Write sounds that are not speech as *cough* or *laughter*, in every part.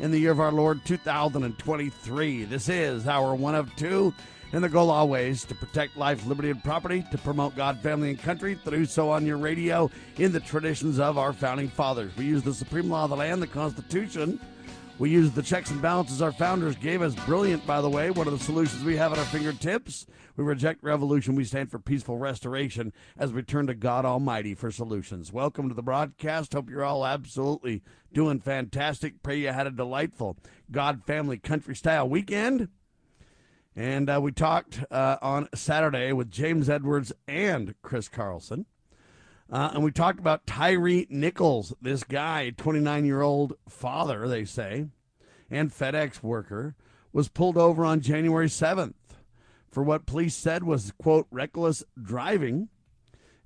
in the year of our Lord 2023. This is our one of two, and the goal always to protect life, liberty, and property, to promote God, family, and country, do so on your radio in the traditions of our founding fathers. We use the supreme law of the land, the Constitution. We use the checks and balances our founders gave us. Brilliant, by the way. One of the solutions we have at our fingertips. We reject revolution. We stand for peaceful restoration as we turn to God Almighty for solutions. Welcome to the broadcast. Hope you're all absolutely doing fantastic. Pray you had a delightful God family country style weekend. And uh, we talked uh, on Saturday with James Edwards and Chris Carlson. Uh, and we talked about Tyre Nichols, this guy, 29 year old father, they say, and FedEx worker, was pulled over on January 7th for what police said was, quote, reckless driving.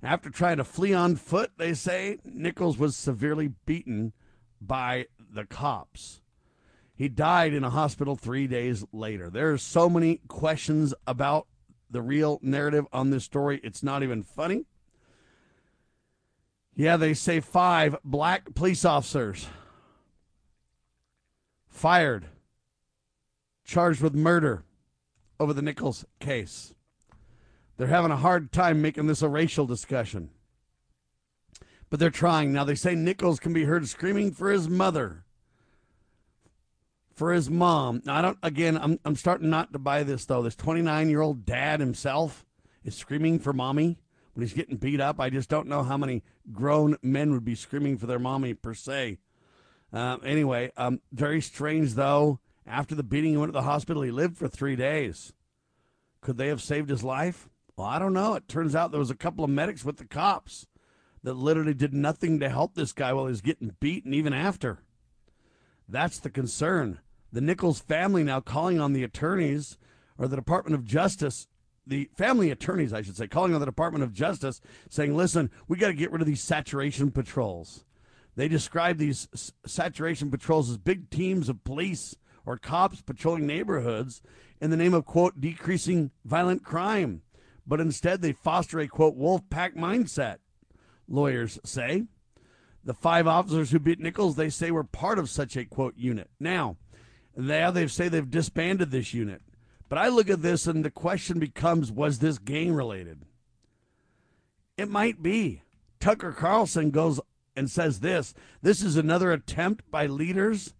After trying to flee on foot, they say Nichols was severely beaten by the cops. He died in a hospital three days later. There are so many questions about the real narrative on this story. It's not even funny. Yeah, they say five black police officers fired, charged with murder over the Nichols case. They're having a hard time making this a racial discussion. But they're trying. Now they say Nichols can be heard screaming for his mother. For his mom. Now I don't again I'm I'm starting not to buy this though. This 29-year-old dad himself is screaming for mommy when he's getting beat up. I just don't know how many grown men would be screaming for their mommy per se. Uh, anyway, um, very strange though. After the beating, he went to the hospital. He lived for three days. Could they have saved his life? Well, I don't know. It turns out there was a couple of medics with the cops that literally did nothing to help this guy while he was getting beaten, even after. That's the concern. The Nichols family now calling on the attorneys or the Department of Justice, the family attorneys, I should say, calling on the Department of Justice, saying, listen, we got to get rid of these saturation patrols. They describe these saturation patrols as big teams of police or cops patrolling neighborhoods in the name of, quote, decreasing violent crime. But instead, they foster a, quote, wolf pack mindset, lawyers say. The five officers who beat Nichols, they say, were part of such a, quote, unit. Now, now they say they've disbanded this unit. But I look at this and the question becomes was this gang related? It might be. Tucker Carlson goes and says this this is another attempt by leaders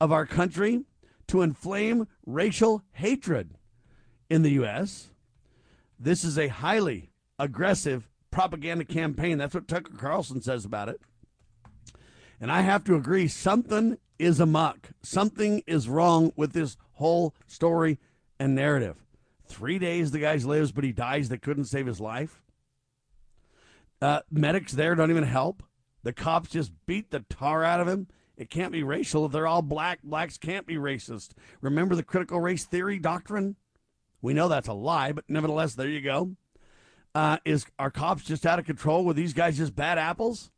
of our country to inflame racial hatred in the U.S. This is a highly aggressive propaganda campaign. That's what Tucker Carlson says about it. And I have to agree, something is amok. Something is wrong with this whole story and narrative. Three days the guy lives, but he dies. They couldn't save his life. Uh, medics there don't even help. The cops just beat the tar out of him. It can't be racial. They're all black, blacks can't be racist. Remember the critical race theory doctrine? We know that's a lie, but nevertheless, there you go. Uh, is our cops just out of control? Were these guys just bad apples?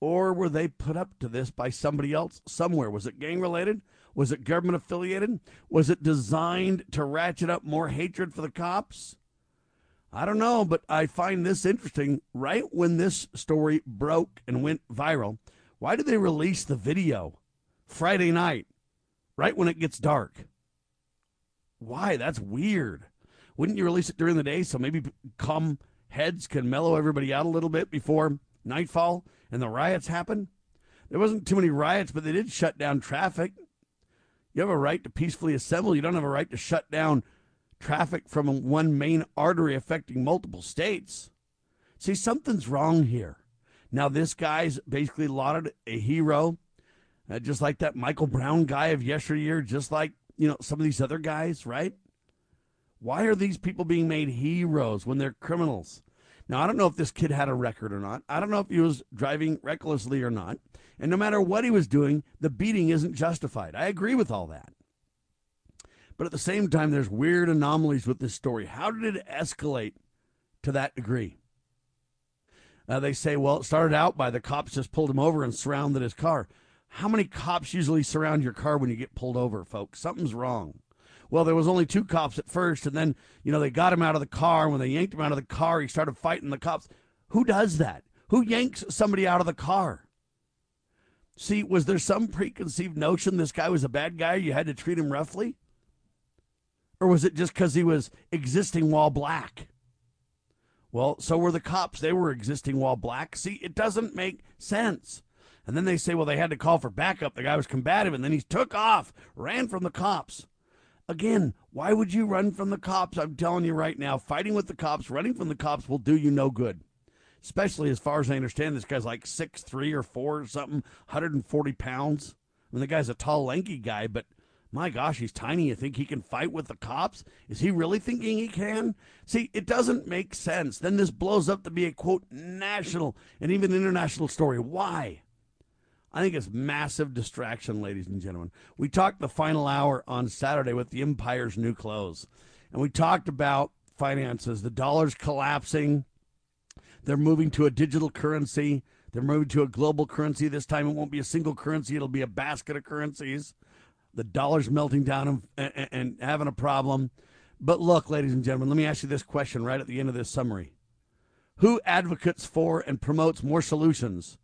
Or were they put up to this by somebody else somewhere? Was it gang related? Was it government affiliated? Was it designed to ratchet up more hatred for the cops? I don't know, but I find this interesting. Right when this story broke and went viral, why did they release the video Friday night, right when it gets dark? Why? That's weird. Wouldn't you release it during the day so maybe calm heads can mellow everybody out a little bit before nightfall and the riots happen? There wasn't too many riots, but they did shut down traffic. You have a right to peacefully assemble. You don't have a right to shut down traffic from one main artery affecting multiple states. See, something's wrong here. Now, this guy's basically lauded a hero, uh, just like that Michael Brown guy of yesteryear, just like, you know, some of these other guys, right? Why are these people being made heroes when they're criminals? Now, I don't know if this kid had a record or not. I don't know if he was driving recklessly or not. And no matter what he was doing, the beating isn't justified. I agree with all that. But at the same time, there's weird anomalies with this story. How did it escalate to that degree? Uh, they say, well, it started out by the cops just pulled him over and surrounded his car. How many cops usually surround your car when you get pulled over, folks? Something's wrong. Well, there was only two cops at first, and then, you know, they got him out of the car. And When they yanked him out of the car, he started fighting the cops. Who does that? Who yanks somebody out of the car? See, was there some preconceived notion this guy was a bad guy? You had to treat him roughly? Or was it just because he was existing while black? Well, so were the cops. They were existing while black. See, it doesn't make sense. And then they say, well, they had to call for backup. The guy was combative, and then he took off, ran from the cops. Again, why would you run from the cops? I'm telling you right now, fighting with the cops, running from the cops will do you no good. Especially as far as I understand, this guy's like six three or four or something, 140 pounds. I mean, the guy's a tall, lanky guy, but my gosh, he's tiny. You think he can fight with the cops? Is he really thinking he can? See, it doesn't make sense. Then this blows up to be a quote national and even international story. Why? I think it's massive distraction, ladies and gentlemen. We talked the final hour on Saturday with the Empire's new clothes, and we talked about finances. The dollar's collapsing. They're moving to a digital currency. They're moving to a global currency. This time it won't be a single currency, it'll be a basket of currencies. The dollar's melting down and, and, and having a problem. But look, ladies and gentlemen, let me ask you this question right at the end of this summary Who advocates for and promotes more solutions?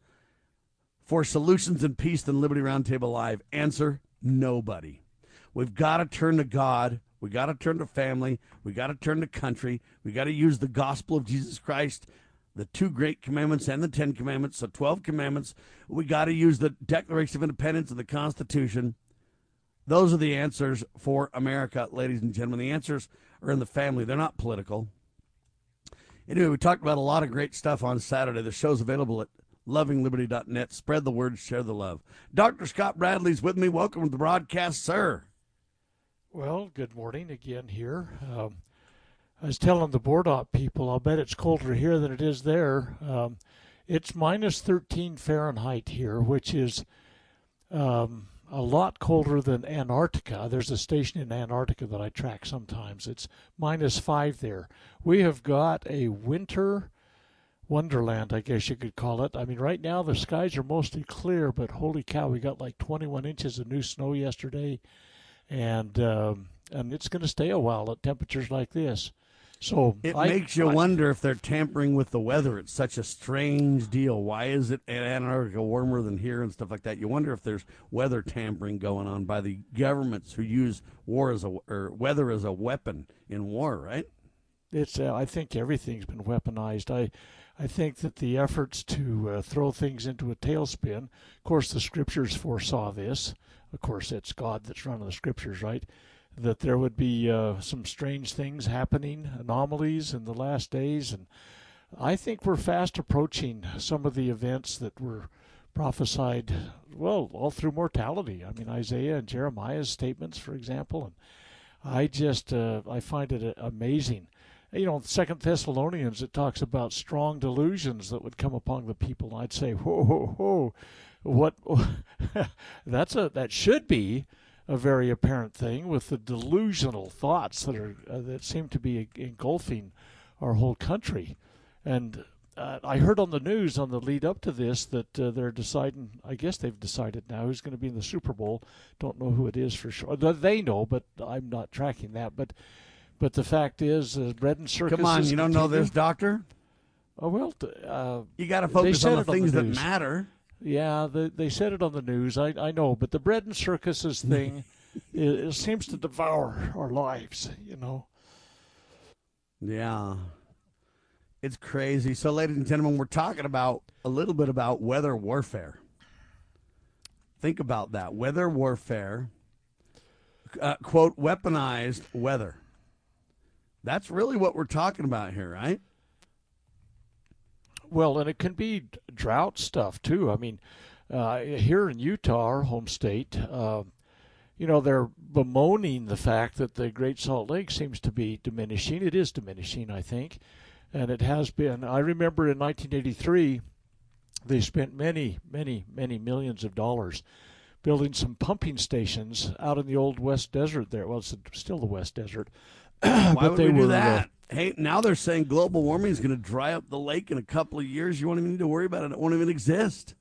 For solutions and peace than Liberty Roundtable Live? Answer nobody. We've got to turn to God. We got to turn to family. We got to turn to country. We got to use the gospel of Jesus Christ, the two great commandments and the Ten Commandments, the 12 commandments. We got to use the Declaration of Independence and the Constitution. Those are the answers for America, ladies and gentlemen. The answers are in the family, they're not political. Anyway, we talked about a lot of great stuff on Saturday. The show's available at lovingliberty.net. Spread the word, share the love. Dr. Scott Bradley's with me. Welcome to the broadcast, sir. Well, good morning again here. Um, I was telling the board op people, I'll bet it's colder here than it is there. Um, it's minus 13 Fahrenheit here, which is um, a lot colder than Antarctica. There's a station in Antarctica that I track sometimes. It's minus five there. We have got a winter wonderland, I guess you could call it. I mean, right now the skies are mostly clear, but holy cow, we got like 21 inches of new snow yesterday, and um, and it's going to stay a while at temperatures like this. So it I, makes you I, wonder if they're tampering with the weather. It's such a strange deal. Why is it in Antarctica warmer than here and stuff like that? You wonder if there's weather tampering going on by the governments who use war as a or weather as a weapon in war, right? It's. Uh, I think everything's been weaponized. I I think that the efforts to uh, throw things into a tailspin, of course, the scriptures foresaw this. Of course, it's God that's running the scriptures, right? That there would be uh, some strange things happening, anomalies in the last days. And I think we're fast approaching some of the events that were prophesied, well, all through mortality. I mean, Isaiah and Jeremiah's statements, for example. And I just, uh, I find it amazing you know, Second Thessalonians, it talks about strong delusions that would come upon the people. I'd say, whoa, whoa, whoa, what? *laughs* that's a that should be a very apparent thing with the delusional thoughts that are uh, that seem to be engulfing our whole country. And uh, I heard on the news on the lead up to this that uh, they're deciding. I guess they've decided now who's going to be in the Super Bowl. Don't know who it is for sure. They know, but I'm not tracking that. But but the fact is, uh, bread and circuses. Come on, you don't know this, doctor? Oh well, uh, you got to focus on the things on the that matter. Yeah, the, they said it on the news. I I know, but the bread and circuses thing, *laughs* it, it seems to devour our lives. You know. Yeah, it's crazy. So, ladies and gentlemen, we're talking about a little bit about weather warfare. Think about that weather warfare. Uh, quote weaponized weather. That's really what we're talking about here, right? Well, and it can be drought stuff too. I mean, uh, here in Utah, our home state, uh, you know, they're bemoaning the fact that the Great Salt Lake seems to be diminishing. It is diminishing, I think, and it has been. I remember in 1983, they spent many, many, many millions of dollars building some pumping stations out in the old West Desert there. Well, it's still the West Desert. *clears throat* Why but would they we do were, uh, that? hey, now they're saying global warming is going to dry up the lake in a couple of years. You won't even need to worry about it. It won't even exist.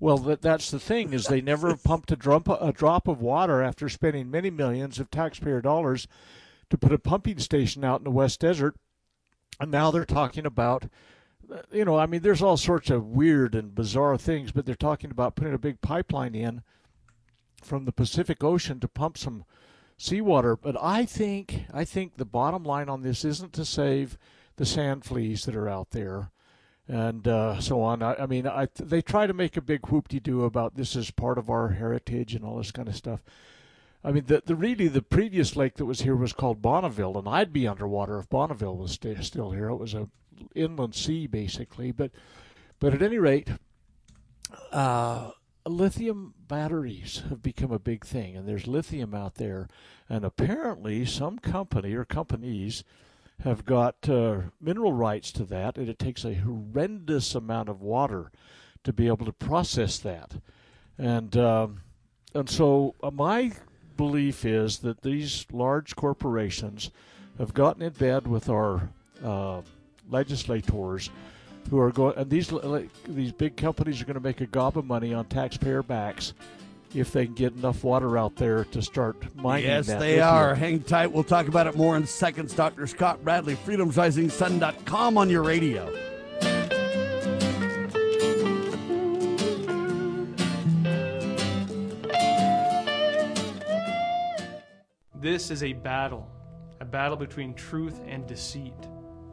Well, that, that's the thing is they never *laughs* pumped a drop, a drop of water after spending many millions of taxpayer dollars to put a pumping station out in the West Desert, and now they're talking about, you know, I mean, there's all sorts of weird and bizarre things, but they're talking about putting a big pipeline in from the Pacific Ocean to pump some seawater. But I think, I think the bottom line on this isn't to save the sand fleas that are out there and uh, so on. I, I mean, I, they try to make a big whoop-de-doo about this is part of our heritage and all this kind of stuff. I mean, the, the really the previous lake that was here was called Bonneville, and I'd be underwater if Bonneville was st- still here. It was a inland sea basically, but but at any rate, uh, lithium batteries have become a big thing, and there's lithium out there, and apparently some company or companies have got uh, mineral rights to that, and it takes a horrendous amount of water to be able to process that, and um, and so uh, my belief is that these large corporations have gotten in bed with our uh, legislators who are going and these these big companies are going to make a gob of money on taxpayer backs if they can get enough water out there to start mining Yes, that they lithium. are. Hang tight. We'll talk about it more in seconds. Dr. Scott Bradley, freedomsrisingsun.com on your radio. This is a battle, a battle between truth and deceit,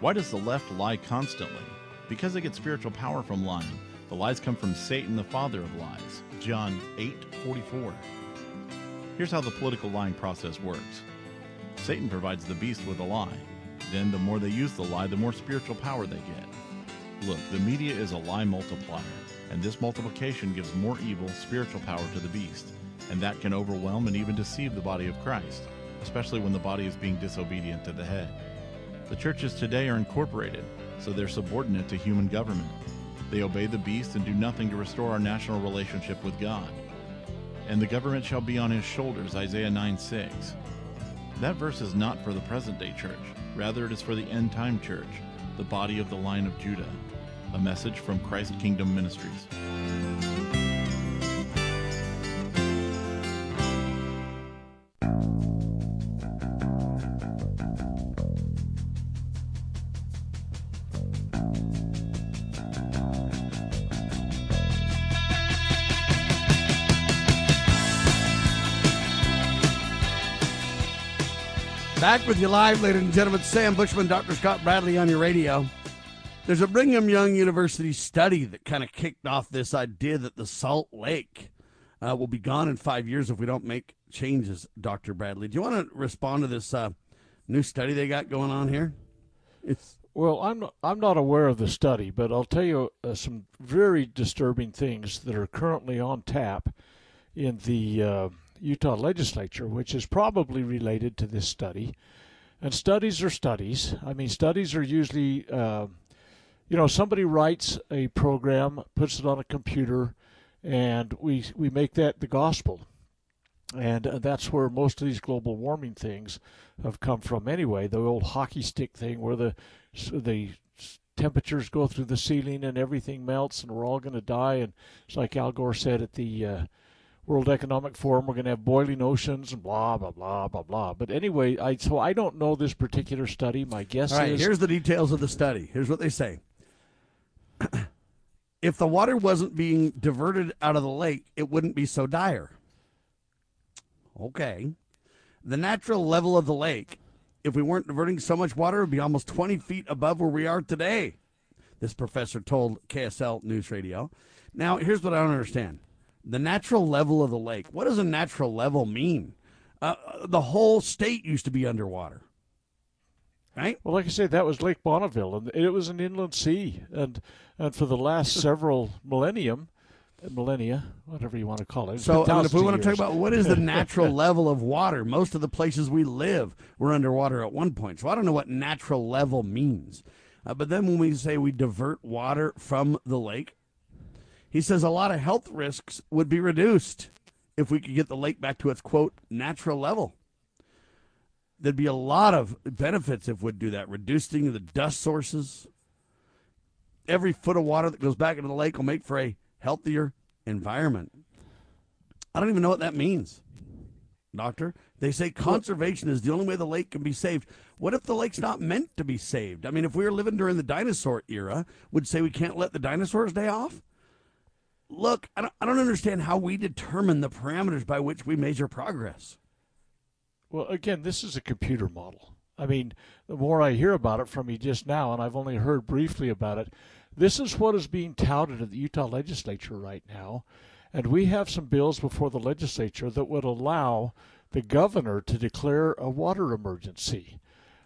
Why does the left lie constantly? Because they get spiritual power from lying. The lies come from Satan, the father of lies. John 8:44. Here's how the political lying process works. Satan provides the beast with a lie. Then the more they use the lie, the more spiritual power they get. Look, the media is a lie multiplier, and this multiplication gives more evil spiritual power to the beast, and that can overwhelm and even deceive the body of Christ, especially when the body is being disobedient to the head. The churches today are incorporated, so they're subordinate to human government. They obey the beast and do nothing to restore our national relationship with God. And the government shall be on his shoulders, Isaiah 9 6. That verse is not for the present day church, rather, it is for the end time church, the body of the line of Judah. A message from Christ Kingdom Ministries. Back with you live, ladies and gentlemen. Sam Bushman, Dr. Scott Bradley on your radio. There's a Brigham Young University study that kind of kicked off this idea that the Salt Lake uh, will be gone in five years if we don't make changes, Dr. Bradley. Do you want to respond to this uh, new study they got going on here? It's Well, I'm not, I'm not aware of the study, but I'll tell you uh, some very disturbing things that are currently on tap in the uh, Utah legislature, which is probably related to this study. And studies are studies. I mean, studies are usually, uh, you know, somebody writes a program, puts it on a computer, and we we make that the gospel. And uh, that's where most of these global warming things have come from anyway. The old hockey stick thing where the the temperatures go through the ceiling and everything melts and we're all going to die. And it's like Al Gore said at the uh, World Economic Forum, we're going to have boiling oceans and blah blah blah blah blah. But anyway, I so I don't know this particular study. My guess All right, is here's the details of the study. Here's what they say. *clears throat* if the water wasn't being diverted out of the lake, it wouldn't be so dire. Okay. The natural level of the lake, if we weren't diverting so much water, would be almost 20 feet above where we are today, this professor told KSL News Radio. Now, here's what I don't understand the natural level of the lake. What does a natural level mean? Uh, the whole state used to be underwater. Right? Well, like I said, that was Lake Bonneville, and it was an inland sea, and and for the last several millennium, millennia, whatever you want to call it. So, I mean, if we want to talk about what is the *laughs* natural level of water, most of the places we live were underwater at one point. So I don't know what natural level means. Uh, but then when we say we divert water from the lake, he says a lot of health risks would be reduced if we could get the lake back to its quote natural level. There'd be a lot of benefits if we'd do that, reducing the dust sources. Every foot of water that goes back into the lake will make for a healthier environment. I don't even know what that means, Doctor. They say conservation is the only way the lake can be saved. What if the lake's not meant to be saved? I mean, if we were living during the dinosaur era, would say we can't let the dinosaurs day off? Look, I don't, I don't understand how we determine the parameters by which we measure progress. Well, again, this is a computer model. I mean, the more I hear about it from you just now, and I've only heard briefly about it, this is what is being touted at the Utah legislature right now. And we have some bills before the legislature that would allow the governor to declare a water emergency.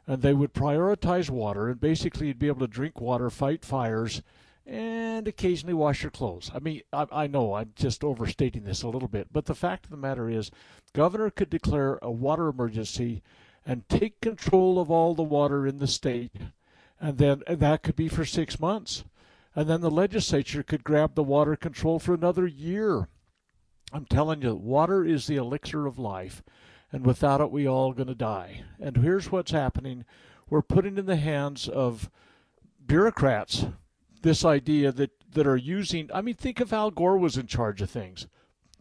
And they would prioritize water, and basically you'd be able to drink water, fight fires, and occasionally wash your clothes. I mean, I, I know I'm just overstating this a little bit, but the fact of the matter is, governor could declare a water emergency and take control of all the water in the state, and then and that could be for six months, and then the legislature could grab the water control for another year. I'm telling you, water is the elixir of life, and without it, we all going to die. And here's what's happening: we're putting in the hands of bureaucrats this idea that that are using. I mean, think if Al Gore was in charge of things.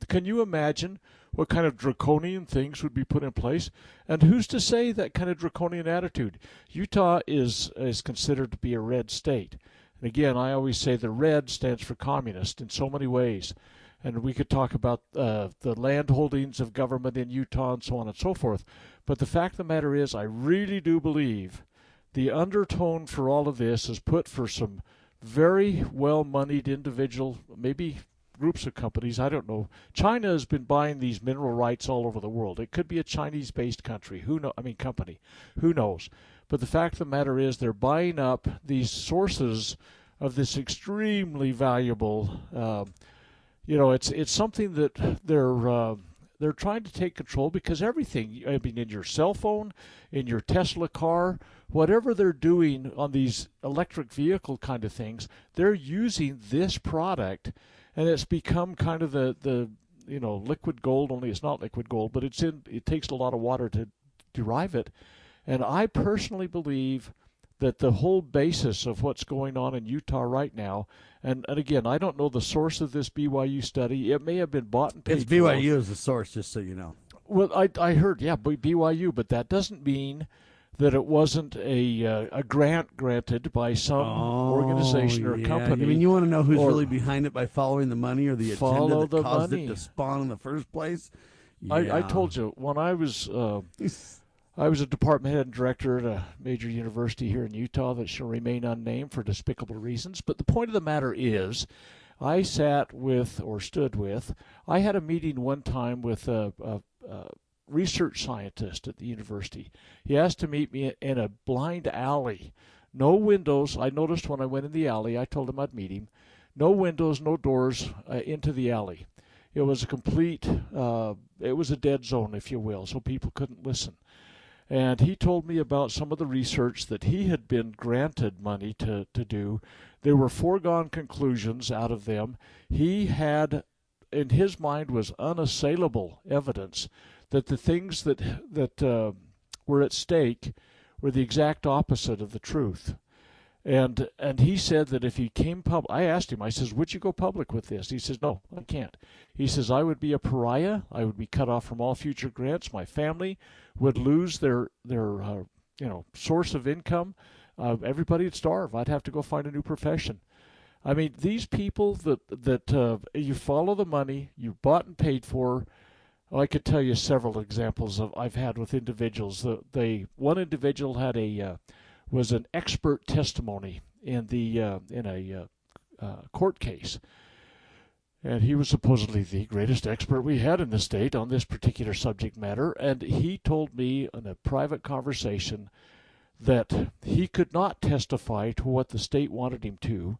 Can you imagine what kind of draconian things would be put in place? And who's to say that kind of draconian attitude? Utah is is considered to be a red state. And again, I always say the red stands for communist in so many ways. And we could talk about uh, the land holdings of government in Utah and so on and so forth. But the fact of the matter is, I really do believe the undertone for all of this is put for some very well moneyed individual, maybe groups of companies. I don't know. China has been buying these mineral rights all over the world. It could be a Chinese based country. Who know I mean company. Who knows? But the fact of the matter is they're buying up these sources of this extremely valuable um, you know, it's it's something that they're uh, they're trying to take control because everything. I mean, in your cell phone, in your Tesla car, whatever they're doing on these electric vehicle kind of things, they're using this product, and it's become kind of the the you know liquid gold. Only it's not liquid gold, but it's in. It takes a lot of water to derive it, and I personally believe that the whole basis of what's going on in Utah right now, and, and again, I don't know the source of this BYU study. It may have been bought and paid It's for. BYU as the source, just so you know. Well, I, I heard, yeah, BYU, but that doesn't mean that it wasn't a uh, a grant granted by some organization or Oh, yeah. company. I mean, you want to know who's really behind it by following the money or the agenda that the caused money. it to spawn in the first place? I, I told you when I was uh, *laughs* I was a department head and director at a major university here in Utah that shall remain unnamed for despicable reasons. But the point of the matter is, I sat with or stood with. I had a meeting one time with a, a, a research scientist at the university. He asked to meet me in a blind alley, no windows. I noticed when I went in the alley. I told him I'd meet him. No windows, no doors uh, into the alley. It was a complete. Uh, it was a dead zone, if you will, so people couldn't listen and he told me about some of the research that he had been granted money to, to do. There were foregone conclusions out of them. He had, in his mind, was unassailable evidence that the things that that uh, were at stake were the exact opposite of the truth. And and he said that if he came public, I asked him. I says, "Would you go public with this?" He says, "No, I can't." He says, "I would be a pariah. I would be cut off from all future grants. My family would lose their their uh, you know source of income. Uh, everybody would starve. I'd have to go find a new profession." I mean, these people that that uh, you follow the money you bought and paid for. Well, I could tell you several examples of I've had with individuals. The, they one individual had a uh, was an expert testimony in the uh, in a uh, uh, court case, and he was supposedly the greatest expert we had in the state on this particular subject matter. And he told me in a private conversation that he could not testify to what the state wanted him to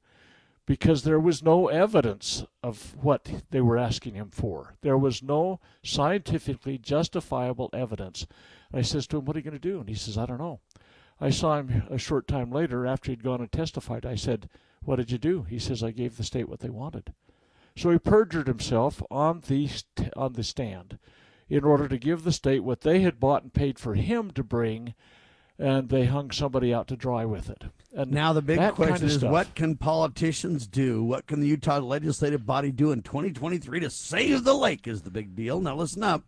because there was no evidence of what they were asking him for. There was no scientifically justifiable evidence. And I says to him, What are you going to do? And he says, I don't know. I saw him a short time later after he'd gone and testified. I said, What did you do? He says, I gave the state what they wanted. So he perjured himself on the, on the stand in order to give the state what they had bought and paid for him to bring, and they hung somebody out to dry with it. And now the big question kind of is stuff. what can politicians do? What can the Utah legislative body do in 2023 to save the lake is the big deal. Now listen up.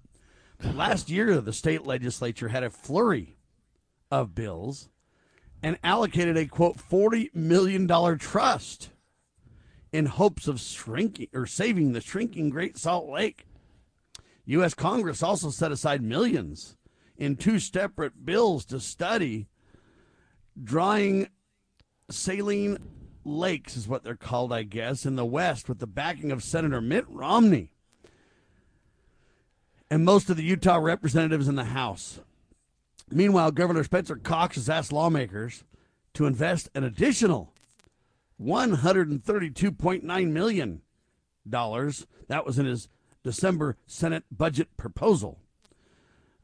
Last year the state legislature had a flurry of bills and allocated a quote 40 million dollar trust in hopes of shrinking or saving the shrinking Great Salt Lake. US Congress also set aside millions in two separate bills to study drying saline lakes is what they're called, I guess, in the West with the backing of Senator Mitt Romney and most of the Utah representatives in the House. Meanwhile, Governor Spencer Cox has asked lawmakers to invest an additional $132.9 million. That was in his December Senate budget proposal.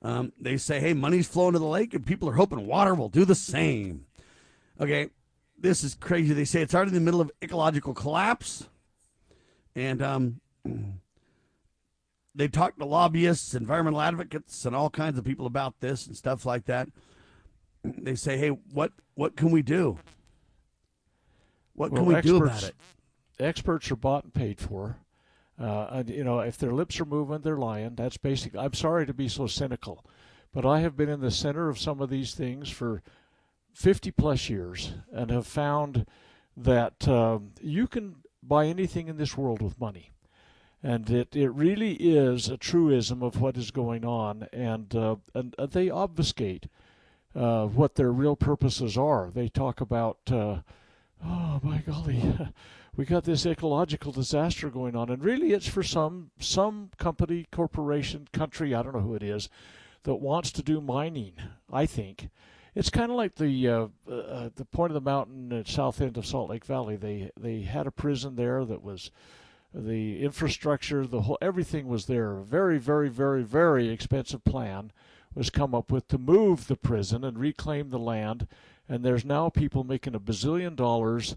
Um, they say, hey, money's flowing to the lake, and people are hoping water will do the same. Okay, this is crazy. They say it's already in the middle of ecological collapse. And um, *clears throat* they talk to lobbyists, environmental advocates, and all kinds of people about this and stuff like that. They say, hey, what, what can we do? What can Well, we do about experts- it? experts are bought and paid for. Uh, and you know, if their lips are moving, they're lying. That's basic. I'm sorry to be so cynical, but I have been in the center of some of these things for 50 plus years and have found that um, you can buy anything in this world with money. And it, it really is a truism of what is going on, and uh, and uh, they obfuscate uh, what their real purposes are. They talk about, uh, oh my golly, *laughs* we got this ecological disaster going on, and really it's for some some company, corporation, country, I don't know who it is, that wants to do mining. I think it's kind of like the uh, uh, the point of the mountain at south end of Salt Lake Valley. They they had a prison there that was the infrastructure, the whole everything was there. A very very very very expensive plan was come up with to move the prison and reclaim the land. And there's now people making a bazillion dollars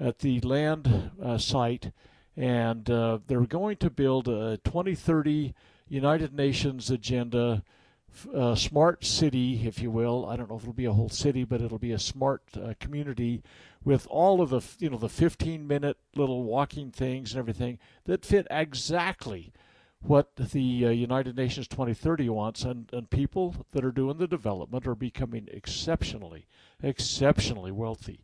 at the land uh, site, and uh, they're going to build a 2030 United Nations agenda uh, smart city, if you will. I don't know if it'll be a whole city, but it'll be a smart uh, community with all of the you know the 15 minute little walking things and everything that fit exactly what the uh, United Nations 2030 wants, and, and people that are doing the development are becoming exceptionally, exceptionally wealthy.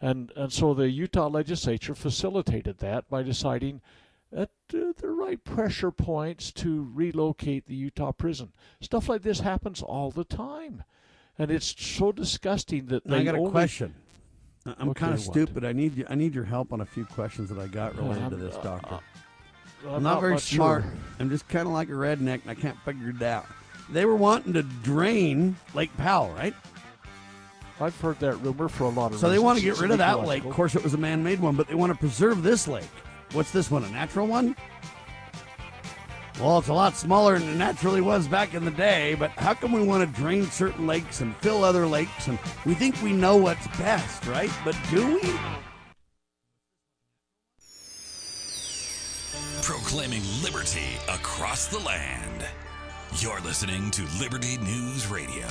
And, and so the Utah legislature facilitated that by deciding at uh, the right pressure points to relocate the Utah prison. Stuff like this happens all the time. And it's so disgusting that Now, I they got a only- question. I'm Okay, kind of what? stupid. I need you, I need your help on a few questions that I got related to this, uh, doctor. Uh, I'm, I'm not, very smart. sure. I'm just kind of like a redneck, and I can't figure it out. They were wanting to drain Lake Powell, right? I've heard that rumor for a lot of So they want to get rid of that lake. Of course, it was a man-made one, but they want to preserve this lake. What's this one? A natural one? Well, it's a lot smaller than it naturally was back in the day. But how come we want to drain certain lakes and fill other lakes? And we think we know what's best, right? But do we? Proclaiming liberty across the land. You're listening to Liberty News Radio.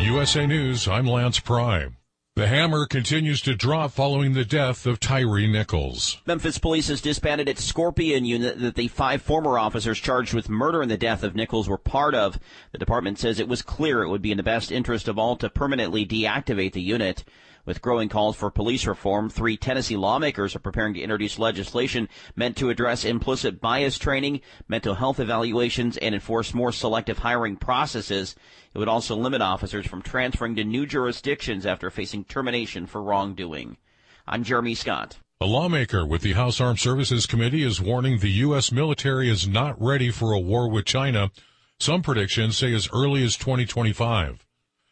USA News, I'm Lance Pry. The hammer continues to drop following the death of Tyre Nichols. Memphis police has disbanded its Scorpion unit that the five former officers charged with murder in the death of Nichols were part of. The department says it was clear it would be in the best interest of all to permanently deactivate the unit. With growing calls for police reform, three Tennessee lawmakers are preparing to introduce legislation meant to address implicit bias training, mental health evaluations, and enforce more selective hiring processes. It would also limit officers from transferring to new jurisdictions after facing termination for wrongdoing. I'm Jeremy Scott. A lawmaker with the House Armed Services Committee is warning the U.S. military is not ready for a war with China. Some predictions say as early as 2025.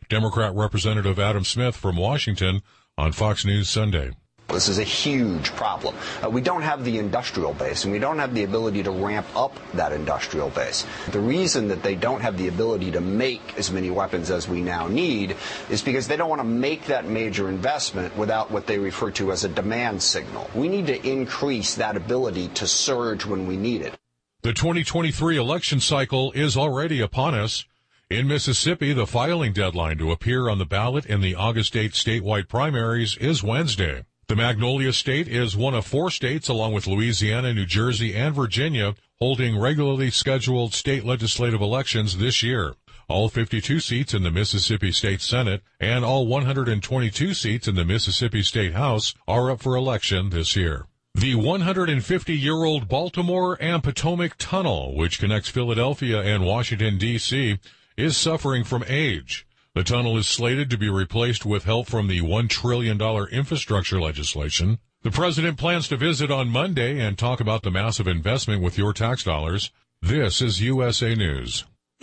Democrat Representative Adam Smith from Washington on Fox News Sunday. This is a huge problem. Uh, we don't have the industrial base, and we don't have the ability to ramp up that industrial base. The reason that they don't have the ability to make as many weapons as we now need is because they don't want to make that major investment without what they refer to as a demand signal. We need to increase that ability to surge when we need it. The 2023 election cycle is already upon us. In Mississippi, the filing deadline to appear on the ballot in the August 8 statewide primaries is Wednesday. The Magnolia State is one of four states, along with Louisiana, New Jersey, and Virginia, holding regularly scheduled state legislative elections this year. All 52 seats in the Mississippi State Senate and all 122 seats in the Mississippi State House are up for election this year. The 150 year old Baltimore and Potomac Tunnel, which connects Philadelphia and Washington, D.C., is suffering from age. The tunnel is slated to be replaced with help from the $1 trillion infrastructure legislation. The president plans to visit on Monday and talk about the massive investment with your tax dollars. This is USA News.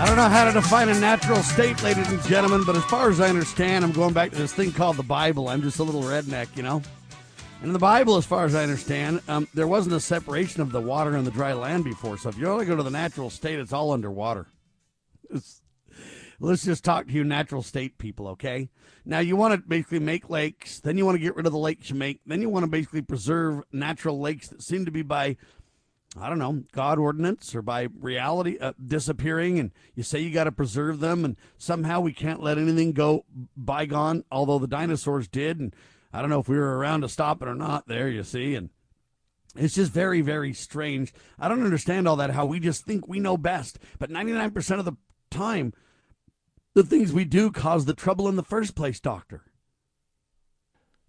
I don't know how to define a natural state, ladies and gentlemen, but as far as I understand, I'm going back to this thing called the Bible. I'm just a little redneck, you know? And in the Bible, as far as I understand, um, there wasn't a separation of the water and the dry land before. So if you only go to the natural state, it's all underwater. It's, let's just talk to you natural state people, okay? Now, you want to basically make lakes, then you want to get rid of the lakes you make, then you want to basically preserve natural lakes that seem to be by I don't know, God ordinance or by reality uh, disappearing, and you say you got to preserve them, and somehow we can't let anything go bygone, although the dinosaurs did, and I don't know if we were around to stop it or not. There, you see, and it's just very, very strange. I don't understand all that. How we just think we know best, but ninety nine percent of the time, the things we do cause the trouble in the first place, Doctor.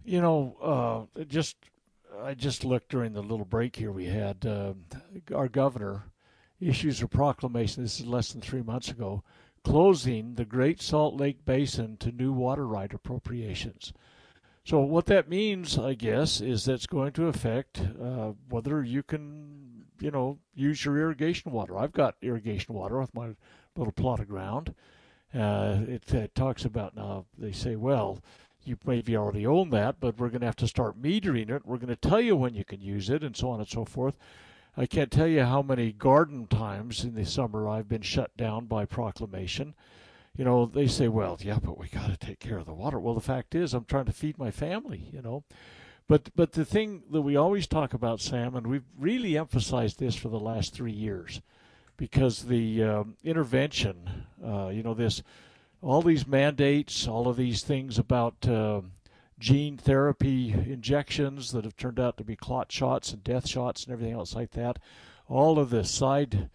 You know, uh, just I just looked during the little break here we had. Uh, our governor issues a proclamation. This is less than three months ago, closing the Great Salt Lake Basin to new water right appropriations. So what that means, I guess, is that's going to affect uh, whether you can, you know, use your irrigation water. I've got irrigation water with my little plot of ground. Uh, it, it talks about now. They say, well, you maybe already own that, but we're going to have to start metering it. We're going to tell you when you can use it, and so on and so forth. I can't tell you how many garden times in the summer I've been shut down by proclamation. You know, they say, well, yeah, but we got to take care of the water. Well, the fact is, I'm trying to feed my family, you know. But but the thing that we always talk about, Sam, and we've really emphasized this for the last three years, because the um, intervention, uh, you know, this all these mandates, all of these things about uh, gene therapy injections that have turned out to be clot shots and death shots and everything else like that. All of the side,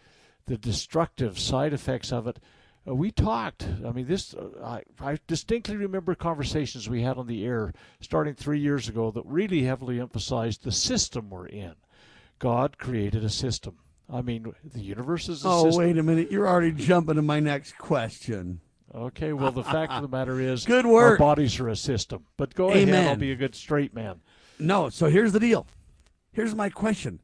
the destructive side effects of it. Uh, we talked. I mean, this. Uh, I, I distinctly remember conversations we had on the air starting three years ago that really heavily emphasized the system we're in. God created a system. I mean, the universe is a oh, system. wait a minute. You're already jumping to my next question. Okay, well, the fact of the matter is, *laughs* Good work. Our bodies are a system. But go Amen. ahead, I'll be a good straight man. No, so here's the deal. Here's my question.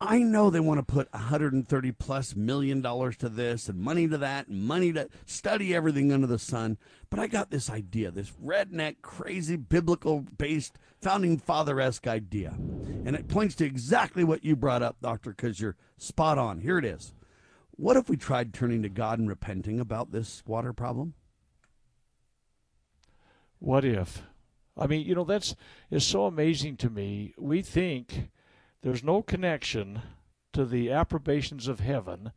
I know they want to put 130 plus million dollars to this and money to that and money to study everything under the sun, but I got this idea, this redneck, crazy, biblical based, founding father esque idea. And it points to exactly what you brought up, Doctor, because you're spot on. Here it is. What if we tried turning to God and repenting about this water problem? What if? I mean, you know, that's is so amazing to me. We think there's no connection to the approbations of heaven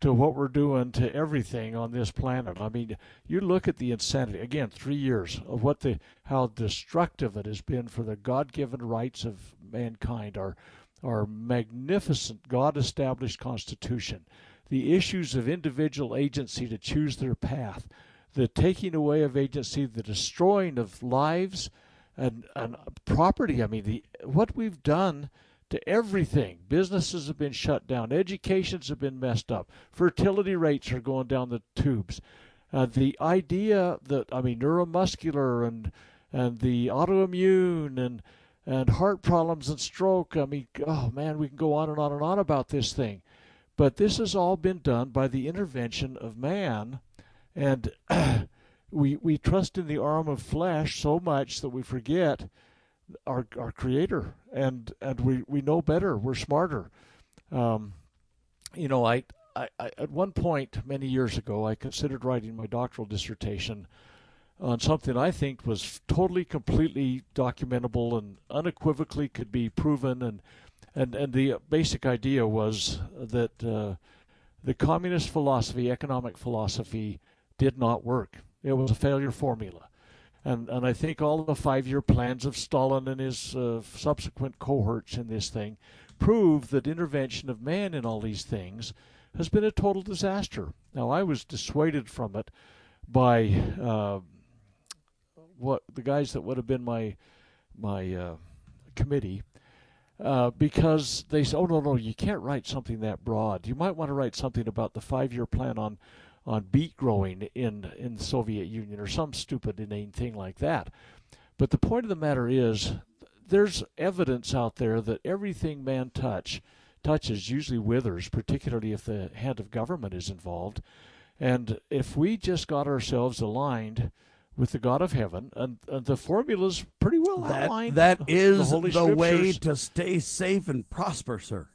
to what we're doing to everything on this planet. I mean, you look at the insanity again, three years of what the how destructive it has been for the God-given rights of mankind, our our magnificent God-established Constitution, the issues of individual agency to choose their path, the taking away of agency, the destroying of lives and, and property. I mean, the what we've done to everything. Businesses have been shut down. Educations have been messed up. Fertility rates are going down the tubes. Uh, the idea that I mean, neuromuscular and and the autoimmune and and heart problems and stroke. I mean, oh man, we can go on and on and on about this thing. But this has all been done by the intervention of man, and *clears throat* we we trust in the arm of flesh so much that we forget our our Creator, and and we we know better. We're smarter. Um, you know, I, I, I at one point many years ago, I considered writing my doctoral dissertation on something I think was totally, completely documentable and unequivocally could be proven. And and and the basic idea was that uh, the communist philosophy, economic philosophy, did not work. It was a failure formula. And, and I think all the five year plans of Stalin and his uh, subsequent cohorts in this thing prove that intervention of man in all these things has been a total disaster. Now, I was dissuaded from it by uh, what the guys that would have been my my uh, committee uh, because they said, "Oh no, no, you can't write something that broad. You might want to write something about the five-year plan on on beet growing in in the Soviet Union or some stupid inane thing like that." But the point of the matter is, there's evidence out there that everything man touch touches usually withers, particularly if the hand of government is involved. And if we just got ourselves aligned with the God of heaven, and, and the formula's pretty well That, outlined. that the Holy the way to stay safe and prosper, sir.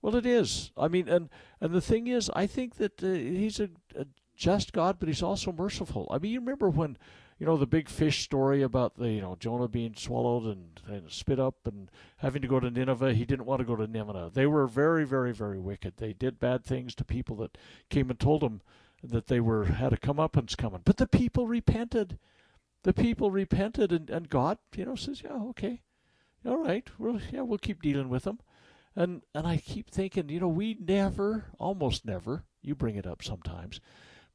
Well, it is. I mean, and and the thing is, I think that uh, he's a, a just God, but he's also merciful. I mean, you remember when, you know, the big fish story about the you know Jonah being swallowed and, and spit up and having to go to Nineveh. He didn't want to go to Nineveh. They were very, very, very wicked. They did bad things to people that came and told them that they were had a comeuppance coming. But the people repented. The people repented, and, and God, you know, says, yeah, okay, all right, well, yeah, we'll keep dealing with them. And and I keep thinking, you know, we never, almost never, you bring it up sometimes,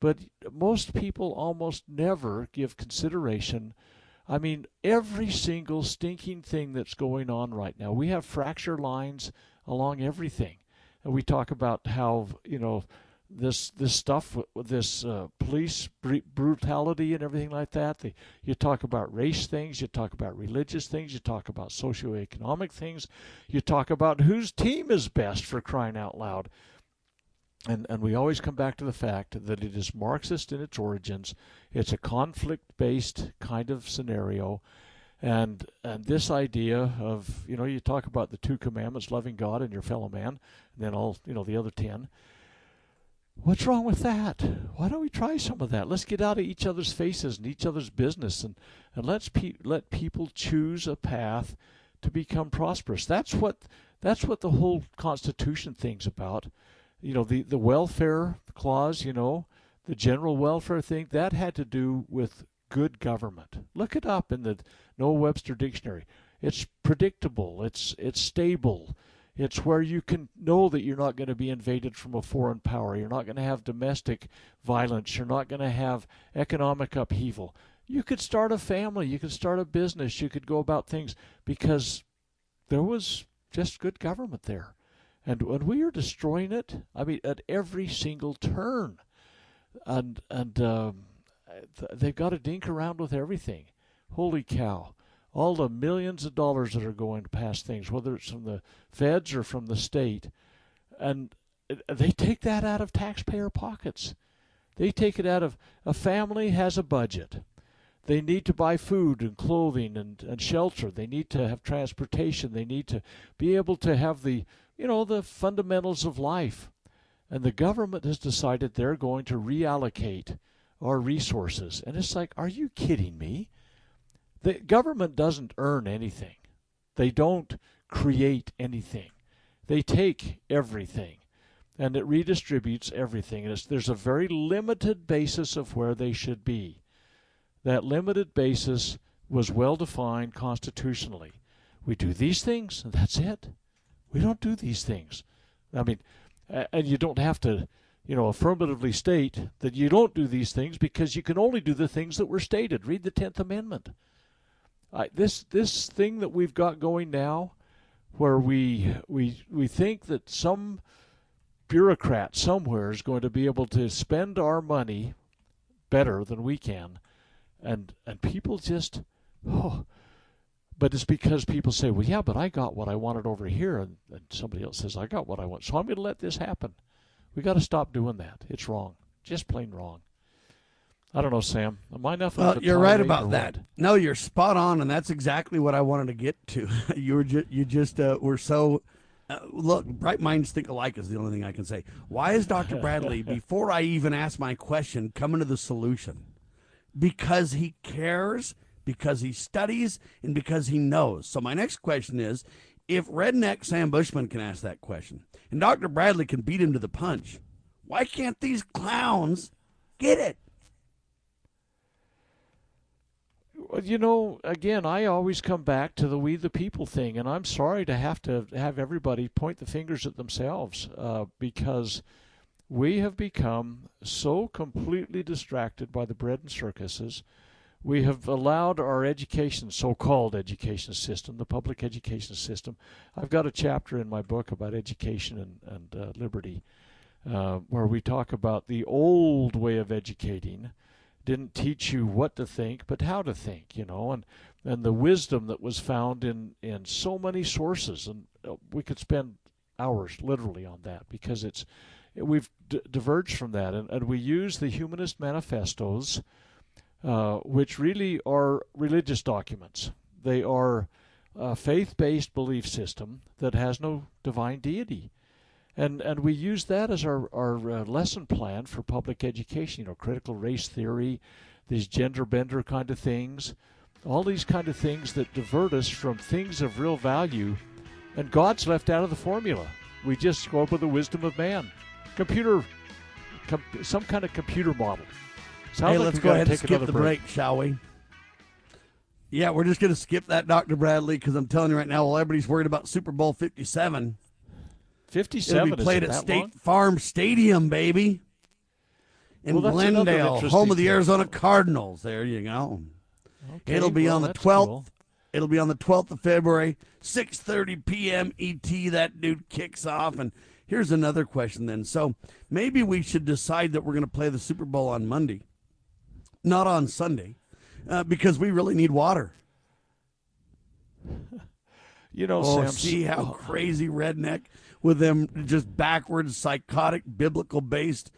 but most people almost never give consideration. I mean, every single stinking thing that's going on right now, we have fracture lines along everything. And we talk about how, you know, this this stuff this uh, police br- brutality and everything like that. The, you talk about race things, you talk about religious things, you talk about socioeconomic things, you talk about whose team is best for crying out loud. And and we always come back to the fact that it is Marxist in its origins. It's a conflict-based kind of scenario. And and this idea of you know you talk about the two commandments, loving God and your fellow man, and then all you know the other ten. What's wrong with that? Why don't we try some of that? Let's get out of each other's faces and each other's business, and and let's pe- let people choose a path to become prosperous. That's what that's what the whole Constitution thing's about. You know, the the welfare clause. You know, the general welfare thing that had to do with good government? Look it up in the Noah Webster Dictionary. It's predictable. It's it's stable. It's where you can know that you're not going to be invaded from a foreign power. You're not going to have domestic violence. You're not going to have economic upheaval. You could start a family. You could start a business. You could go about things because there was just good government there. And when we are destroying it, I mean, at every single turn, and and um, they've got to dink around with everything. Holy cow! All the millions of dollars that are going past things, whether it's from the feds or from the state, and they take that out of taxpayer pockets. They take it out of a family has a budget. They need to buy food and clothing and, and shelter. They need to have transportation. They need to be able to have the you know, the fundamentals of life. And the government has decided they're going to reallocate our resources. And it's like, are you kidding me? The government doesn't earn anything, they don't create anything. They take everything and it redistributes everything. And there's a very limited basis of where they should be. That limited basis was well defined constitutionally. We do these things, and that's it. We don't do these things. I mean, and you don't have to, you know, affirmatively state that you don't do these things because you can only do the things that were stated. Read the Tenth Amendment. This this thing that we've got going now, where we we we think that some bureaucrat somewhere is going to be able to spend our money better than we can, and and people just oh but it's because people say, well, yeah, but I got what I wanted over here. And, and somebody else says, I got what I want. So I'm going to let this happen. we got to stop doing that. It's wrong. Just plain wrong. I don't know, Sam. Am I enough? Well, you're right about that. No, you're spot on, and that's exactly what I wanted to get to. *laughs* you were just, you just uh, were so. Uh, look, bright minds think alike is the only thing I can say. Why is Dr. Bradley, *laughs* before I even ask my question, coming to the solution? Because he cares because he studies and because he knows. So my next question is if redneck Sam Bushman can ask that question and Dr. Bradley can beat him to the punch, why can't these clowns get it? You know, again, I always come back to the we the people thing, and I'm sorry to have to have everybody point the fingers at themselves uh, because we have become so completely distracted by the bread and circuses we have allowed our education, so-called education system, the public education system. I've got a chapter in my book about education and, and uh, liberty, uh, where we talk about the old way of educating didn't teach you what to think, but how to think, you know, and and the wisdom that was found in in so many sources, and uh, we could spend hours literally on that because it's we've d- diverged from that, and, and we use the humanist manifestos uh, which really are religious documents. They are a faith-based belief system that has no divine deity. And, and we use that as our, our uh, lesson plan for public education, you know, critical race theory, these gender bender kind of things, all these kind of things that divert us from things of real value. And God's left out of the formula. We just go up with the wisdom of man. Computer, com- some kind of computer model. Sounds hey, like let's go ahead and skip the break. break, shall we? Yeah, we're just going to skip that, Dr. Bradley, because I'm telling you right now, while everybody's worried about Super Bowl 57, 57 it'll be played at State long? Farm Stadium, baby. In well, Glendale, home of the Arizona Cardinals. There you go. Okay, It'll be well, on the 12th. Cool. It'll be on the 12th of February, 6:30 p.m. ET. That dude kicks off and here's another question then. So, maybe we should decide that we're going to play the Super Bowl on Monday not on Sunday, uh, because we really need water. You know, oh, Sam, see how crazy redneck with them just backwards, psychotic, biblical based,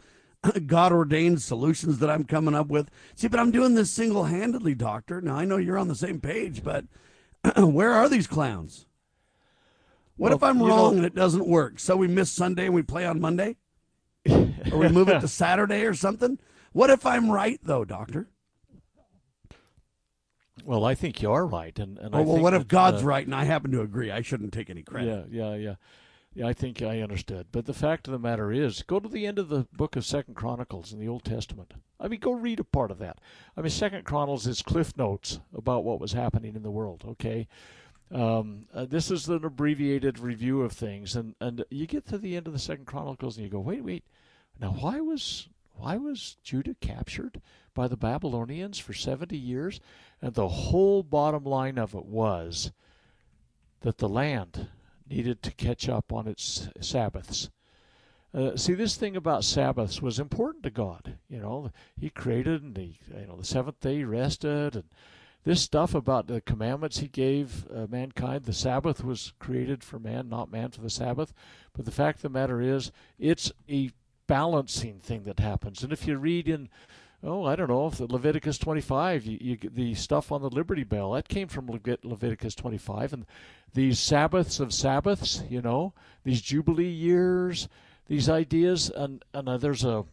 *clears throat* God ordained solutions that I'm coming up with. See, but I'm doing this single handedly, Doctor. Now, I know you're on the same page, but *clears throat* where are these clowns? What well, if I'm wrong know, and it doesn't work? So we miss Sunday and we play on Monday? or we move it to *laughs* Saturday or something? What if I'm right, though, Doctor? Well, I think you're right, and, and well, well what if God's uh, right and I happen to agree? I shouldn't take any credit. Yeah, yeah, yeah. I think I understood. But the fact of the matter is, go to the end of the book of Second Chronicles in the Old Testament. I mean, go read a part of that. I mean, Second Chronicles is cliff notes about what was happening in the world. Okay, um, uh, this is an abbreviated review of things, and and you get to the end of the Second Chronicles and you go, wait, wait, now why was why was Judah captured by the Babylonians for seventy years? And the whole bottom line of it was that the land needed to catch up on its Sabbaths. Uh, see, this thing about Sabbaths was important to God. You know, He created, and He, you know, the seventh day He rested, and this stuff about the commandments He gave uh, mankind. The Sabbath was created for man, not man for the Sabbath. But the fact of the matter is, it's a balancing thing that happens. And if you read in oh, I don't know, if Leviticus 25, you, you the stuff on the Liberty Bell, that came from Leviticus 25. And these Sabbaths of Sabbaths, you know, these Jubilee years, these ideas, and, and uh, there's a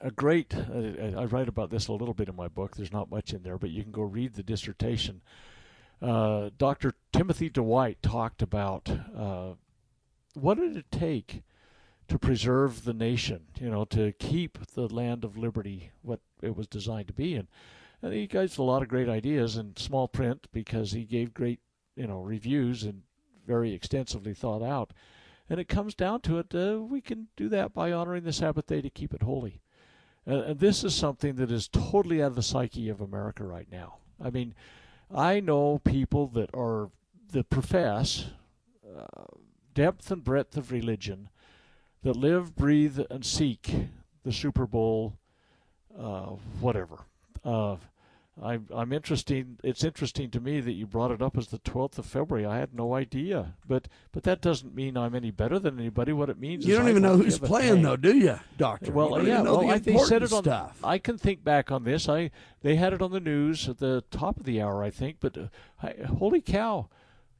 a great, uh, I write about this a little bit in my book. There's not much in there, but you can go read the dissertation. Uh, Dr. Timothy Dwight talked about uh, what did it take to preserve the nation, you know, to keep the land of liberty what it was designed to be. And, and he gave a lot of great ideas in small print because he gave great, you know, reviews and very extensively thought out. And it comes down to it, uh, we can do that by honoring the Sabbath day to keep it holy. And this is something that is totally out of the psyche of America right now. I mean, I know people that are that profess uh, depth and breadth of religion that live, breathe, and seek the Super Bowl, uh, whatever. Uh, I, I'm interesting. It's interesting to me that you brought it up as the 12th of February. I had no idea, but but that doesn't mean I'm any better than anybody. What it means you don't I even know who's playing, though, do you, Doctor? Well, You yeah. Well, the I, they said it on. stuff. I can think back on this. I they had it on the news at the top of the hour, I think. But uh, I, holy cow,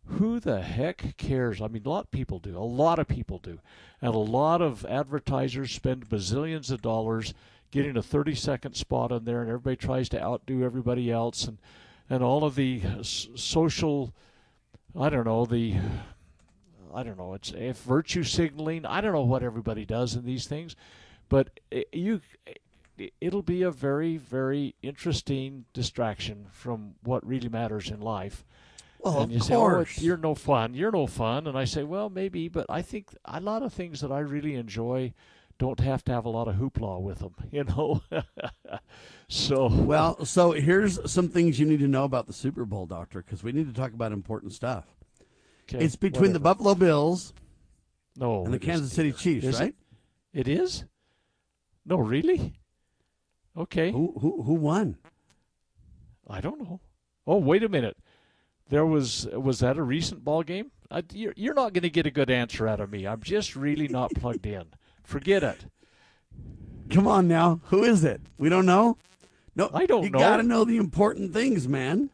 who the heck cares? I mean, a lot of people do. A lot of people do, and a lot of advertisers spend bazillions of dollars getting a 30 second spot on there, and everybody tries to outdo everybody else, and and all of the social, I don't know the. I don't know. It's if virtue signaling. I don't know what everybody does in these things, but eh, you, eh, it'll be a very, very interesting distraction from what really matters in life. Well, and of you say, oh, course. "Oh, you're no fun. You're no fun." And I say, "Well, maybe, but I think a lot of things that I really enjoy don't have to have a lot of hoopla with them, *laughs* you know." *laughs* so, Well, so here's some things you need to know about the Super Bowl, Doctor, because we need to talk about important stuff. okay, it's between the. Buffalo Bills no and the Kansas City. Chiefs, Is right? It? it is. No, really. Okay. Who, who who won? I don't know. Oh, wait a minute. There was was that a recent ball game? I, you're, you're not going to get a good answer out of me. I'm just really not plugged in. Forget it. Come on now, who is it? We don't know. No, I don't you know. got to know the important things, man.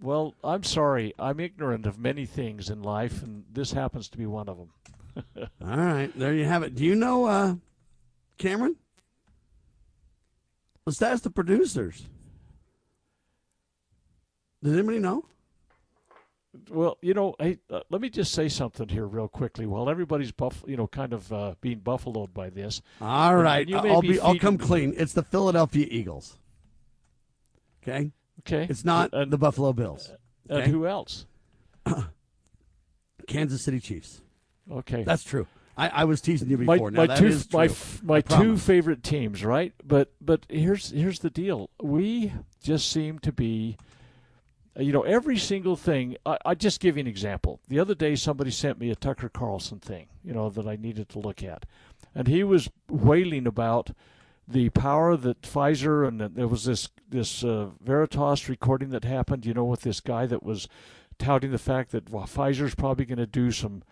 Well, I'm sorry. I'm ignorant of many things in life, and this happens to be one of them. *laughs* All right, there you have it. Do you know uh, Cameron? Let's ask the producers. Does anybody know? Well, you know, hey, uh, let me just say something here real quickly. While everybody's buff, you know, kind of uh, being buffaloed by this. All right, I'll be be. I'll come clean. It's the Philadelphia Eagles. Okay, Okay. it's not And, the Buffalo Bills. and who else? *coughs* Kansas City Chiefs. Okay. That's true. I, I was teasing you my, before. now my two my my two favorite teams, right? But but here's here's the deal. We just seem to be you know every single thing I, I just give you an example. The other day somebody sent me a tucker carlson thing you know that i needed to look at. And he was wailing about the power that pfizer and there was this this uh, veritas recording that happened. You know with this guy that was touting the fact that well, pfizer's probably going to do some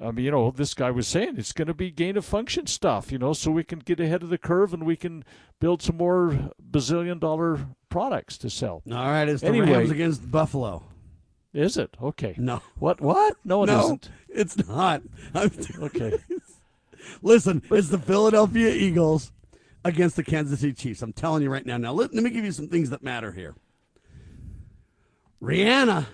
I mean, you know, this guy was saying it's going to be gain of function stuff, you know, so we can get ahead of the curve and we can build some more bazillion dollar products to sell. All right, it's the Anyway. Rams against Buffalo. Is it? Okay. No, What? What? No, it no, not it's not. Okay. Listen, it's the Philadelphia Eagles against the Kansas City Chiefs. I'm telling you right now. Now, let, let me give you some things that matter here. Rihanna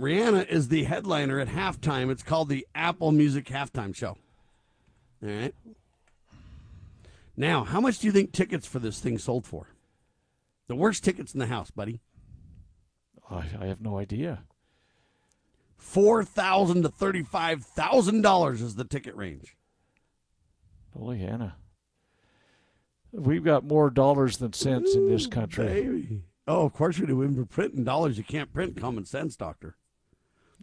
Rihanna is the headliner at halftime. It's called the Apple Music Halftime Show. All right. Now, how much do you think tickets for this thing sold for? The worst tickets in the house, buddy. I, I have no idea. Four thousand to thirty-five thousand dollars is the ticket range. Holy Hannah. We've got more dollars than cents in this country. Baby. Oh, of course we do. When we're printing dollars, you can't print common sense, doctor.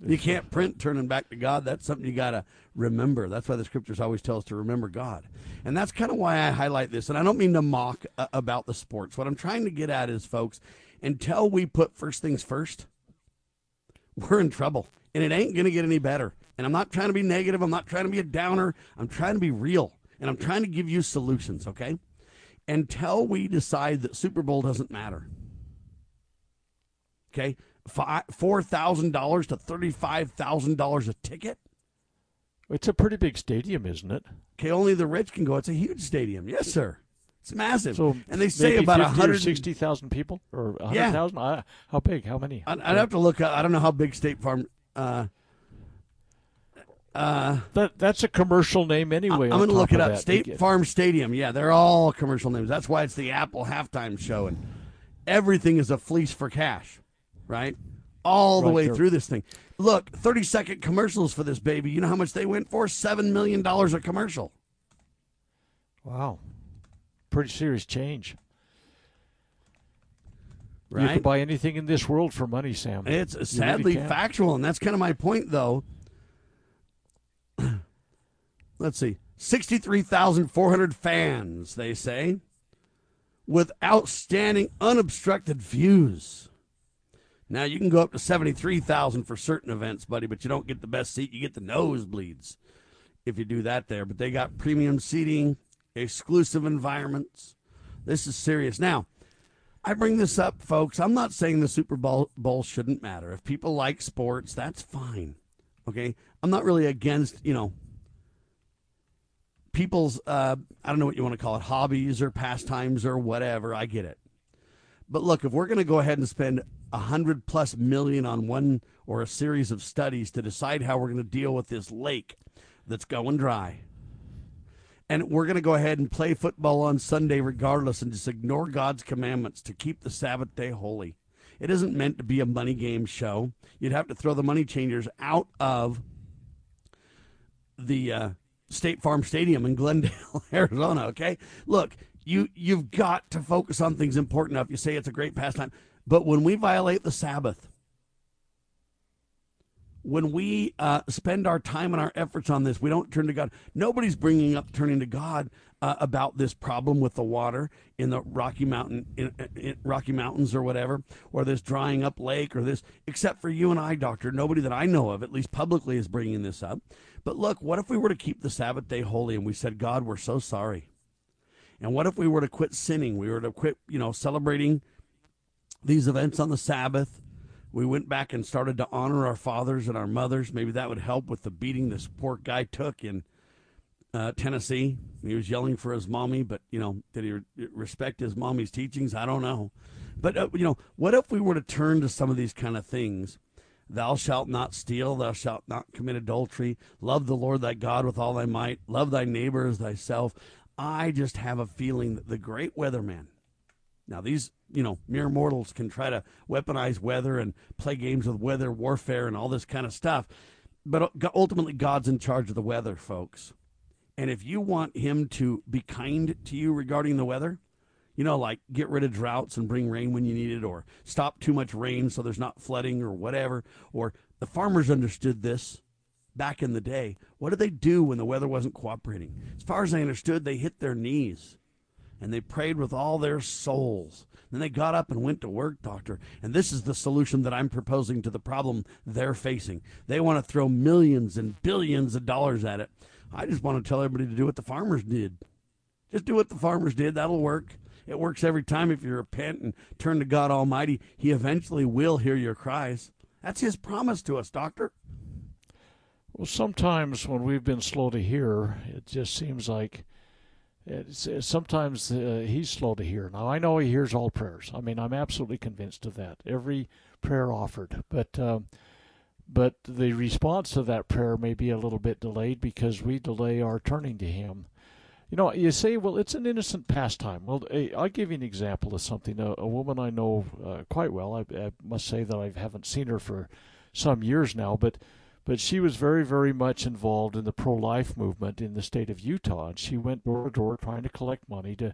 You can't print turning back to God. That's something you got to remember. That's why the scriptures always tell us to remember God. And that's kind of why I highlight this. And I don't mean to mock uh, about the sports. What I'm trying to get at is, folks, until we put first things first, we're in trouble. And it ain't going to get any better. And I'm not trying to be negative. I'm not trying to be a downer. I'm trying to be real. And I'm trying to give you solutions, okay? Until we decide that Super Bowl doesn't matter. Okay? Four thousand dollars to thirty-five thousand dollars a ticket. It's a pretty big stadium, isn't it? Okay, only the rich can go. It's a huge stadium. Yes, sir. It's massive. So and they say about a hundred sixty thousand people or hundred thousand. Yeah. How big? How many? I'd, I'd, have to look. I don't know how big State Farm. Uh, uh, that that's a commercial name anyway. I'm going to look it up. That. State Farm Stadium. Yeah, they're all commercial names. That's why it's the Apple halftime show, and everything is a fleece for cash right? All the right, way through this thing. Look, 30 second commercials for this baby. You know how much they went for? $7 million a commercial. Wow. Pretty serious change. Right? You can buy anything in this world for money, Sam. It's you sadly really factual, and that's kind of my point, though. *clears throat* Let's see. 63,400 fans, they say, with outstanding, unobstructed views. Now you can go up to seventy three thousand for certain events, buddy, but you don't get the best seat. You get the nosebleeds if you do that there. But they got premium seating, exclusive environments. This is serious. Now, I bring this up, folks. I'm not saying the Super Bowl, Bowl shouldn't matter. If people like sports, that's fine. Okay, I'm not really against you know people's uh, I don't know what you want to call it, hobbies or pastimes or whatever. I get it. But look, if we're going to go ahead and spend a hundred plus million on one or a series of studies to decide how we're going to deal with this lake that's going dry, and we're going to go ahead and play football on Sunday regardless and just ignore God's commandments to keep the Sabbath day holy. It isn't meant to be a money game show. You'd have to throw the money changers out of the uh, State Farm Stadium in Glendale, *laughs* Arizona. Okay, look, you you've got to focus on things important enough. You say it's a great pastime, but when we violate the Sabbath, when we uh, spend our time and our efforts on this, we don't turn to God. Nobody's bringing up turning to God uh, about this problem with the water in the Rocky Mountain, in, in Rocky Mountains or whatever, or this drying up lake or this, except for you and I, Doctor. Nobody that I know of, at least publicly, is bringing this up. But look, what if we were to keep the Sabbath day holy and we said, God, we're so sorry. And what if we were to quit sinning? We were to quit, you know, celebrating these events on the Sabbath. We went back and started to honor our fathers and our mothers. Maybe that would help with the beating this poor guy took in uh, Tennessee. He was yelling for his mommy, but, you know, did he re- respect his mommy's teachings? I don't know. But, uh, you know, what if we were to turn to some of these kind of things? Thou shalt not steal, thou shalt not commit adultery, love the Lord thy God with all thy might, love thy neighbor as thyself. I just have a feeling that the great weatherman, now these, you know, mere mortals can try to weaponize weather and play games with weather warfare and all this kind of stuff, but uh, ultimately God's in charge of the weather, folks. And if you want him to be kind to you regarding the weather, you know, like get rid of droughts and bring rain when you need it, or stop too much rain so there's not flooding or whatever, or the farmers understood this back in the day. What did they do when the weather wasn't cooperating? As far as I understood, they hit their knees and they prayed with all their souls. Then they got up and went to work, doctor. And this is the solution that I'm proposing to the problem they're facing. They want to throw millions and billions of dollars at it. I just want to tell everybody to do what the farmers did. Just do what the farmers did. That'll work. It works every time if you repent and turn to God Almighty. He eventually will hear your cries. That's His promise to us, doctor. Well, sometimes when we've been slow to hear, it just seems like it's, it's sometimes uh, he's slow to hear. Now I know he hears all prayers. I mean, I'm absolutely convinced of that. Every prayer offered, but um, but the response to that prayer may be a little bit delayed because we delay our turning to Him. You know, you say, well, it's an innocent pastime. Well, I'll give you an example of something. A, a woman I know uh, quite well, I, I, must say that I haven't seen her for some years now, but but she was very, very much involved in the pro-life movement in the state of Utah, and she went door to door trying to collect money to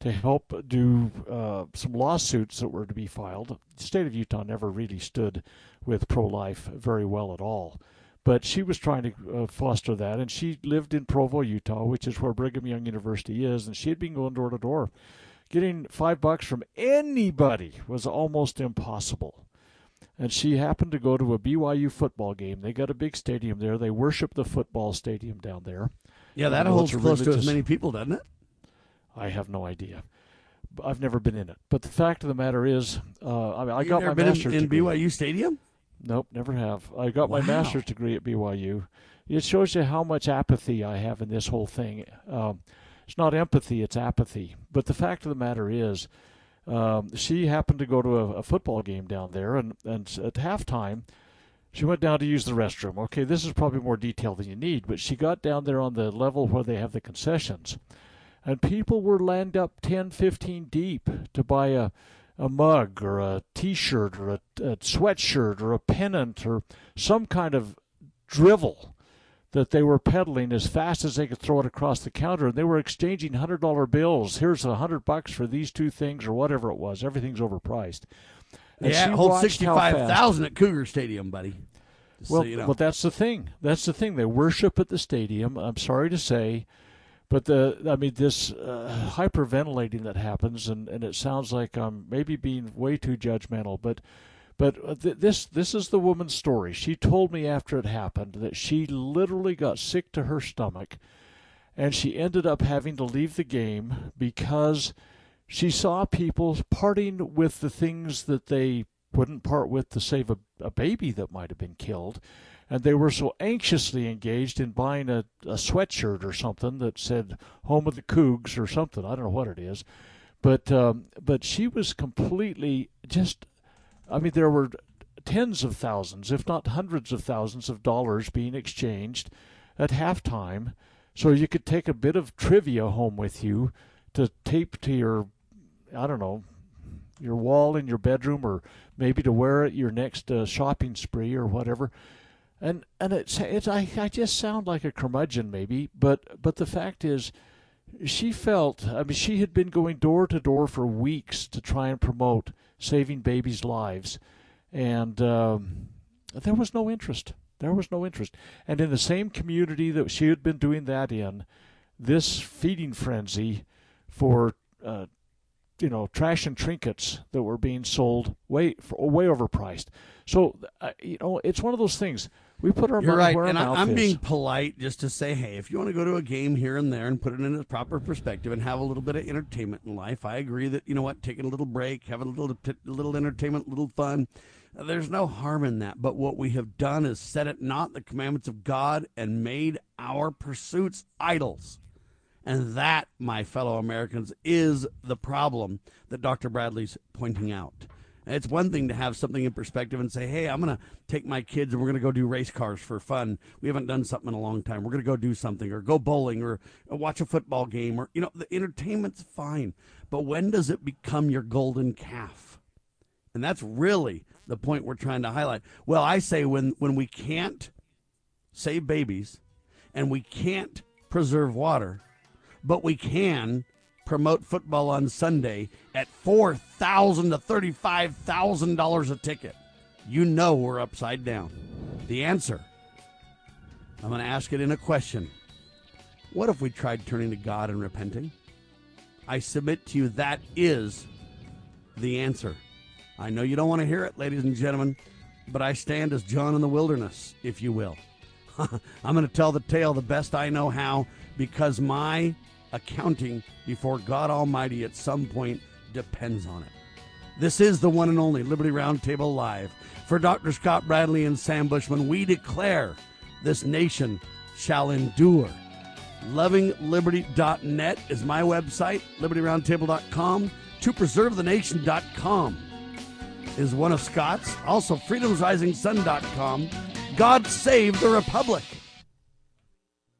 to help do uh, some lawsuits that were to be filed. The state of Utah never really stood with pro-life very well at all. But she was trying to uh, foster that, and she lived in Provo, Utah, which is where Brigham Young University is, and she had been going door to door. Getting five bucks from anybody was almost impossible. And she happened to go to a BYU football game. They got a big stadium there. They worship the football stadium down there. Yeah, that holds close religious... to as many people, doesn't it? I have no idea. I've never been in it. But the fact of the matter is, uh, I, mean, I got my master's in, in BYU Stadium. Nope, never have. I got wow. my master's degree at BYU. It shows you how much apathy I have in this whole thing. Um, it's not empathy, it's apathy. But the fact of the matter is, um, she happened to go to a, a, football game down there, and, and at halftime, she went down to use the restroom. Okay, this is probably more detail than you need, but she got down there on the level where they have the concessions, and people were lined up 10, 15 deep to buy a a mug or a T-shirt or a, a sweatshirt or a pennant or some kind of drivel that they were peddling as fast as they could throw it across the counter, and they were exchanging hundred dollar bills. Here's a hundred bucks for these two things, or whatever it was. Everything's overpriced. And yeah, hold sixty five thousand at Cougar Stadium, buddy. well, so you know. well, that's the thing. That's the thing. They worship at the stadium. I'm sorry to say, but the I mean this uh, hyperventilating that happens, and, and it sounds like I'm maybe being way too judgmental, but but th- this this is the woman's story. She told me after it happened that she literally got sick to her stomach, and she ended up having to leave the game because she saw people parting with the things that they wouldn't part with to save a, a baby that might have been killed and they were so anxiously engaged in buying a, a sweatshirt or something that said "Home of the Cougs" or something. I don't know what it is, but um, but she was completely just. I mean, there were tens of thousands, if not hundreds of thousands, of dollars being exchanged at halftime, so you could take a bit of trivia home with you to tape to your, I don't know, your wall in your bedroom, or maybe to wear at your next uh, shopping spree or whatever. And and it's it's I, I just sound like a curmudgeon maybe, but but the fact is, she felt I mean she had been going door to door for weeks to try and promote saving babies' lives, and um, there was no interest. There was no interest, and in the same community that she had been doing that in, this feeding frenzy for uh, you know trash and trinkets that were being sold way way overpriced. So uh, you know it's one of those things we put our You're right, and I, am being polite just to say, hey, if you want to go to a game here and there and put it in its proper perspective and have a little bit of entertainment in life, I agree that you know what, taking a little break, having a little a little entertainment, a little fun, there's no harm in that. But what we have done is set it not the commandments of God and made our pursuits idols. And that, my fellow Americans, is the problem that Dr. Bradley's pointing out. It's one thing to have something in perspective and say, hey, I'm going to take my kids and we're going to go do race cars for fun. We haven't done something in a long time. We're going to go do something or go bowling or uh, watch a football game or, you know, the entertainment's fine. But when does it become your golden calf? And that's really the point we're trying to highlight. Well, I say when, when we can't save babies and we can't preserve water, but we can promote football on Sunday at four thousand to thirty-five thousand dollars a ticket. You know we're upside down. The answer. I'm going to ask it in a question. What if we tried turning to God and repenting? I submit to you that is the answer. I know you don't want to hear it, ladies and gentlemen, but I stand as John in the wilderness, if you will. *laughs* I'm going to tell the tale the best I know how because my accounting before God Almighty at some point depends on it. This is the one and only Liberty Roundtable Live. For Dr. Scott Bradley and Sam Bushman, we declare this nation shall endure. LovingLiberty.net is my website, LibertyRoundtable.com. ToPreserveTheNation.com is one of Scott's. Also, FreedomsRisingSun.com God save the Republic.